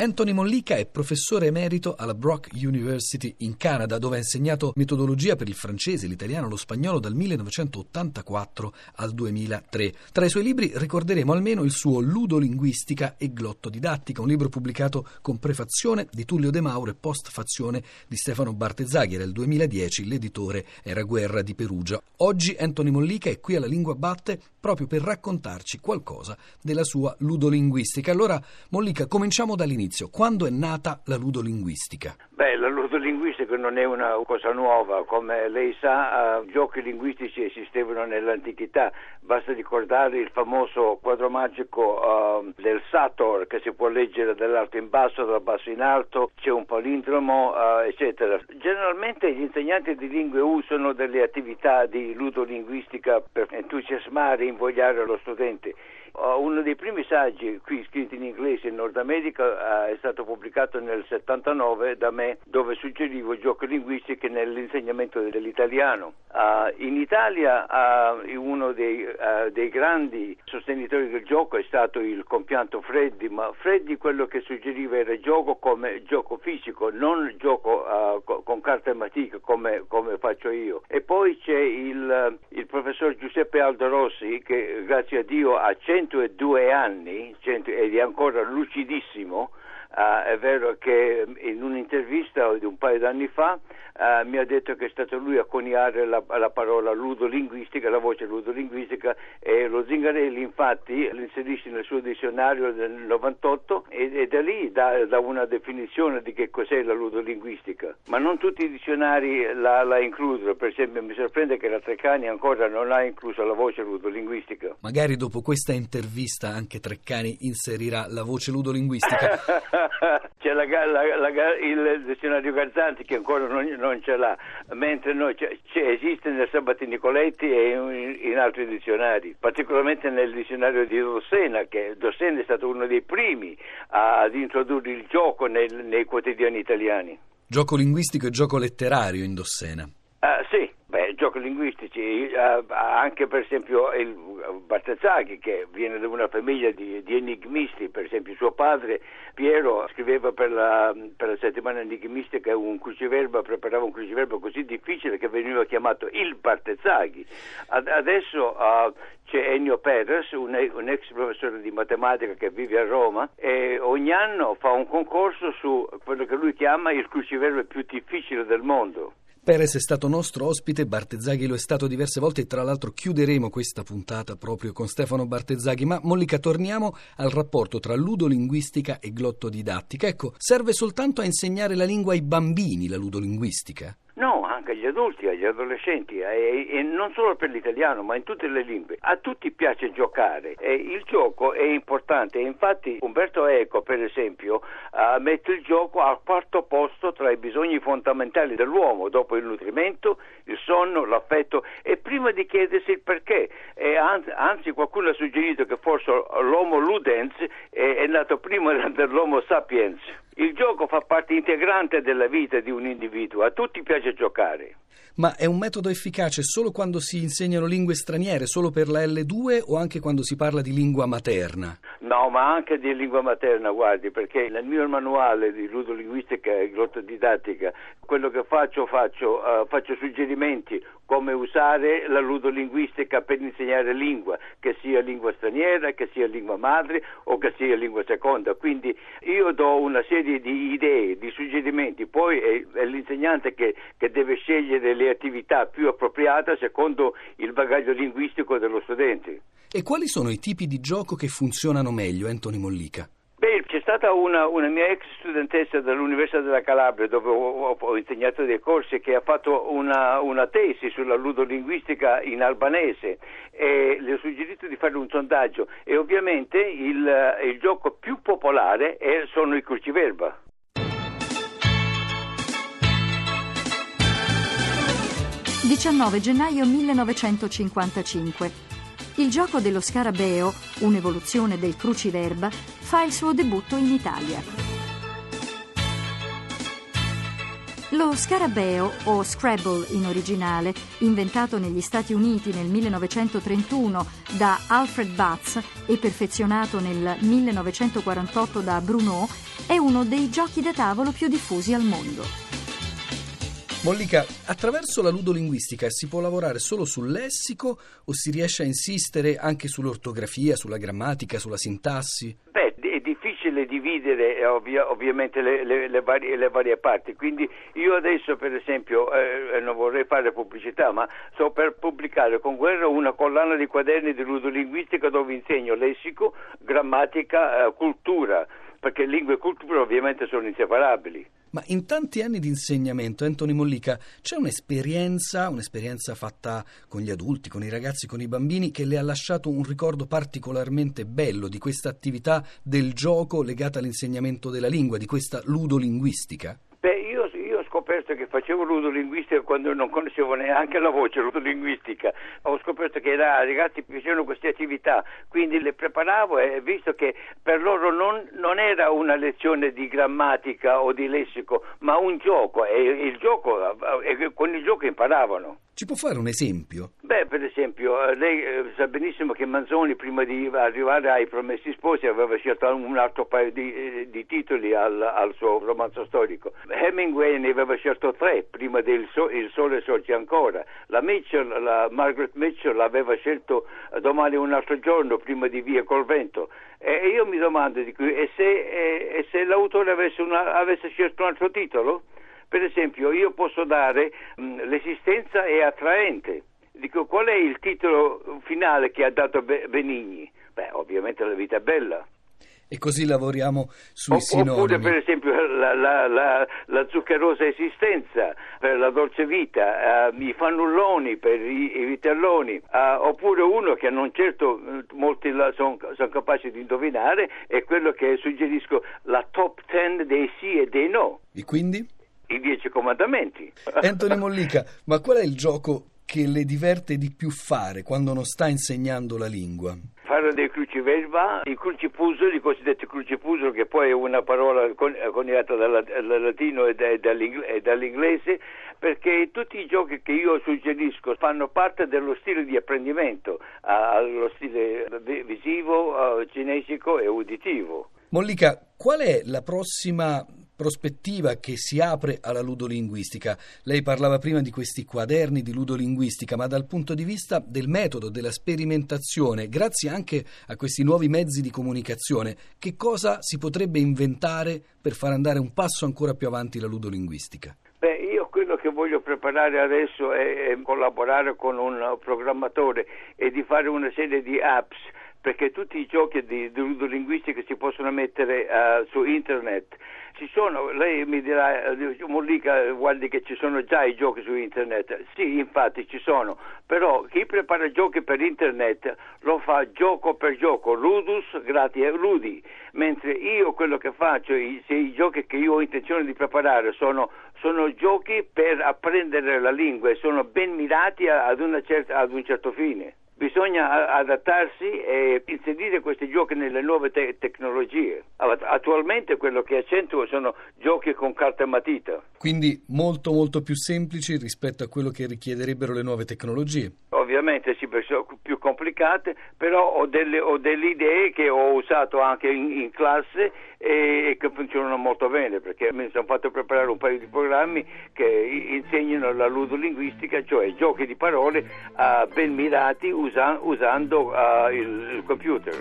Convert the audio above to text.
Anthony Mollica è professore emerito alla Brock University in Canada, dove ha insegnato metodologia per il francese, l'italiano e lo spagnolo dal 1984 al 2003. Tra i suoi libri ricorderemo almeno il suo Ludolinguistica e Glottodidattica, un libro pubblicato con prefazione di Tullio De Mauro e postfazione di Stefano Bartezzaghi. Era il 2010, l'editore era Guerra di Perugia. Oggi Anthony Mollica è qui alla Lingua Batte proprio per raccontarci qualcosa della sua ludolinguistica. Allora, Mollica, cominciamo dall'inizio all'inizio, quando è nata la ludolinguistica? Beh, la ludolinguistica non è una cosa nuova, come lei sa, uh, giochi linguistici esistevano nell'antichità, basta ricordare il famoso quadro magico uh, del Sator che si può leggere dall'alto in basso, dal basso in alto, c'è un palindromo, uh, eccetera. Generalmente gli insegnanti di lingue usano delle attività di ludolinguistica per entusiasmare e invogliare lo studente. Uno dei primi saggi qui scritti in inglese in Nord America è stato pubblicato nel 79 da me dove suggerivo giochi linguistici nell'insegnamento dell'italiano. Uh, in Italia uno dei, dei, grandi sostenitori del gioco è stato il compianto Freddi, ma Freddi quello che suggeriva era gioco come gioco fisico, non gioco con carta e matita come, come, faccio io. E poi c'è il, il professor Giuseppe Aldo Rossi che grazie a Dio ha 102 anni 100, ed è ancora lucidissimo Uh, è vero che in un'intervista di un paio d'anni fa uh, mi ha detto che è stato lui a coniare la, la, parola ludolinguistica, la voce ludolinguistica e lo Zingarelli infatti l'inserisce nel suo dizionario del 98 e, e da lì dà, dà, una definizione di che cos'è la ludolinguistica. Ma non tutti i dizionari la, la includono, per esempio mi sorprende che la Treccani ancora non ha incluso la voce ludolinguistica. Magari dopo questa intervista anche Treccani inserirà la voce ludolinguistica. c'è la, la, la, il dizionario Garzanti che ancora non, non ce l'ha, mentre no, c'è, c'è, esiste nel Sabati Nicoletti e in, in, altri dizionari, particolarmente nel dizionario di Dossena, che Dossena è stato uno dei primi ad introdurre il gioco nel, nei quotidiani italiani. Gioco linguistico e gioco letterario in Dossena. Giochi linguistici, uh, anche per esempio il Bartezzaghi che viene da una famiglia di, di, enigmisti, per esempio suo padre Piero scriveva per la, per la settimana enigmistica un cruciverba, preparava un cruciverba così difficile che veniva chiamato il Bartezzaghi. Ad, adesso uh, c'è Ennio Perez, un, un, ex professore di matematica che vive a Roma e ogni anno fa un concorso su quello che lui chiama il cruciverba più difficile del mondo. Perez è stato nostro ospite, Bartezzaghi lo è stato diverse volte e tra l'altro chiuderemo questa puntata proprio con Stefano Bartezzaghi. Ma Mollica, torniamo al rapporto tra ludolinguistica e glottodidattica. Ecco, serve soltanto a insegnare la lingua ai bambini, la ludolinguistica? No, anche agli adulti, agli adolescenti e, e, non solo per l'italiano ma in tutte le lingue. A tutti piace giocare e il gioco è importante infatti Umberto Eco per esempio uh, mette il gioco al quarto posto tra i bisogni fondamentali dell'uomo dopo il nutrimento, il sonno, l'affetto e prima di chiedersi il perché. Anzi, anzi, qualcuno ha suggerito che forse l'Homo ludens è, è nato prima dell'Homo sapiens. Il gioco fa parte integrante della vita di un individuo, a tutti piace giocare. Ma è un metodo efficace solo quando si insegnano lingue straniere, solo per la L2 o anche quando si parla di lingua materna? No, ma anche di lingua materna, guardi, perché nel mio manuale di ludolinguistica e glottodidattica, quello che faccio, faccio, uh, faccio suggerimenti come usare la ludolinguistica per insegnare lingua, che sia lingua straniera, che sia lingua madre o che sia lingua seconda. Quindi io do una serie di idee, di suggerimenti, poi è, è l'insegnante che, che deve scegliere le attività più appropriate secondo il bagaglio linguistico dello studente. E quali sono i tipi di gioco che funzionano meglio, Anthony Mollica? Beh, c'è stata una, una, mia ex studentessa dell'Università della Calabria dove ho, ho insegnato dei corsi che ha fatto una, una, tesi sulla ludolinguistica in albanese e le ho suggerito di fare un sondaggio e ovviamente il, il gioco più popolare è, sono i cruciverba. 19 gennaio 1955. Il gioco dello scarabeo, un'evoluzione del cruciverba, fa il suo debutto in Italia. Lo scarabeo, o Scrabble in originale, inventato negli Stati Uniti nel 1931 da Alfred Batz e perfezionato nel 1948 da Bruno, è uno dei giochi da tavolo più diffusi al mondo. Mollica, attraverso la ludolinguistica si può lavorare solo sul lessico o si riesce a insistere anche sull'ortografia, sulla grammatica, sulla sintassi? Beh, difficile dividere eh, ovvia, ovviamente le, le, le, varie, le, varie, parti, quindi io adesso per esempio eh, eh, non vorrei fare pubblicità, ma sto per pubblicare con Guerra una collana di quaderni di ludolinguistica dove insegno lessico, grammatica, eh, cultura, perché lingua e cultura ovviamente sono inseparabili. Ma in tanti anni di insegnamento, Anthony Mollica, c'è un'esperienza, un'esperienza fatta con gli adulti, con i ragazzi, con i bambini, che le ha lasciato un ricordo particolarmente bello di questa attività del gioco legata all'insegnamento della lingua, di questa ludolinguistica? Scoperto che facevo ludolinguistica quando non conoscevo neanche la voce ludolinguistica. Ho scoperto che ai ragazzi piacevano queste attività, quindi le preparavo e visto che per loro non, non era una lezione di grammatica o di lessico, ma un gioco e il gioco, e con il gioco imparavano. Ci può fare un esempio? Beh, per esempio, eh, lei eh, sa benissimo che Manzoni, prima di arrivare ai Promessi Sposi, aveva scelto un altro paio di, eh, di titoli al, al, suo romanzo storico. Hemingway ne aveva scelto tre, prima del so, Il Sole sorge ancora. La Mitchell, la Margaret Mitchell, aveva scelto Domani un altro giorno, prima di Via col vento. E io mi domando, e se, e, e se l'autore avesse, una, avesse scelto un altro titolo? Per esempio, io posso dare mh, mm, l'esistenza è attraente. Dico, qual è il titolo finale che ha dato Benigni? Beh, ovviamente la vita è bella. E così lavoriamo sui sinonimi. Oppure per esempio la, la, la, la, zuccherosa esistenza, per la dolce vita, uh, i fannulloni per i, i vitelloni, uh, oppure uno che non certo eh, molti sono son capaci di indovinare, è quello che suggerisco la top ten dei sì e dei no. E quindi? i dieci comandamenti. Anthony Mollica, ma qual è il gioco che le diverte di più fare quando non sta insegnando la lingua? Fare dei cruciverba, i crucipuzzoli, i cosiddetti crucipuzzoli, che poi è una parola coniata dal, dal latino e, da, e dall'inglese, perché tutti i giochi che io suggerisco fanno parte dello stile di apprendimento, allo stile visivo, cinesico e uditivo. Mollica, qual è la prossima prospettiva che si apre alla ludolinguistica. Lei parlava prima di questi quaderni di ludolinguistica, ma dal punto di vista del metodo, della sperimentazione, grazie anche a questi nuovi mezzi di comunicazione, che cosa si potrebbe inventare per far andare un passo ancora più avanti la ludolinguistica? Beh, io quello che voglio preparare adesso è, è collaborare con un programmatore e di fare una serie di apps perché tutti i giochi di, di ludolinguistica si possono mettere uh, su internet. Sono, lei mi dirà, Mollica, guardi che ci sono già i giochi su internet. Sì, infatti ci sono, però chi prepara giochi per internet lo fa gioco per gioco, ludus gratis ludi, mentre io quello che faccio, i, se i giochi che io ho intenzione di preparare sono, sono giochi per apprendere la lingua e sono ben mirati ad, certa, ad un certo fine bisogna adattarsi e inserire questi giochi nelle nuove te- tecnologie. Attualmente quello che accentuo sono giochi con carta e matita. Quindi molto molto più semplici rispetto a quello che richiederebbero le nuove tecnologie. Ovviamente sì, sono più complicate, però ho delle, ho delle idee che ho usato anche in, in classe e, e, che funzionano molto bene perché mi sono fatto preparare un paio di programmi che insegnano la ludolinguistica, cioè giochi di parole uh, ben mirati usa- usando uh, il, il computer.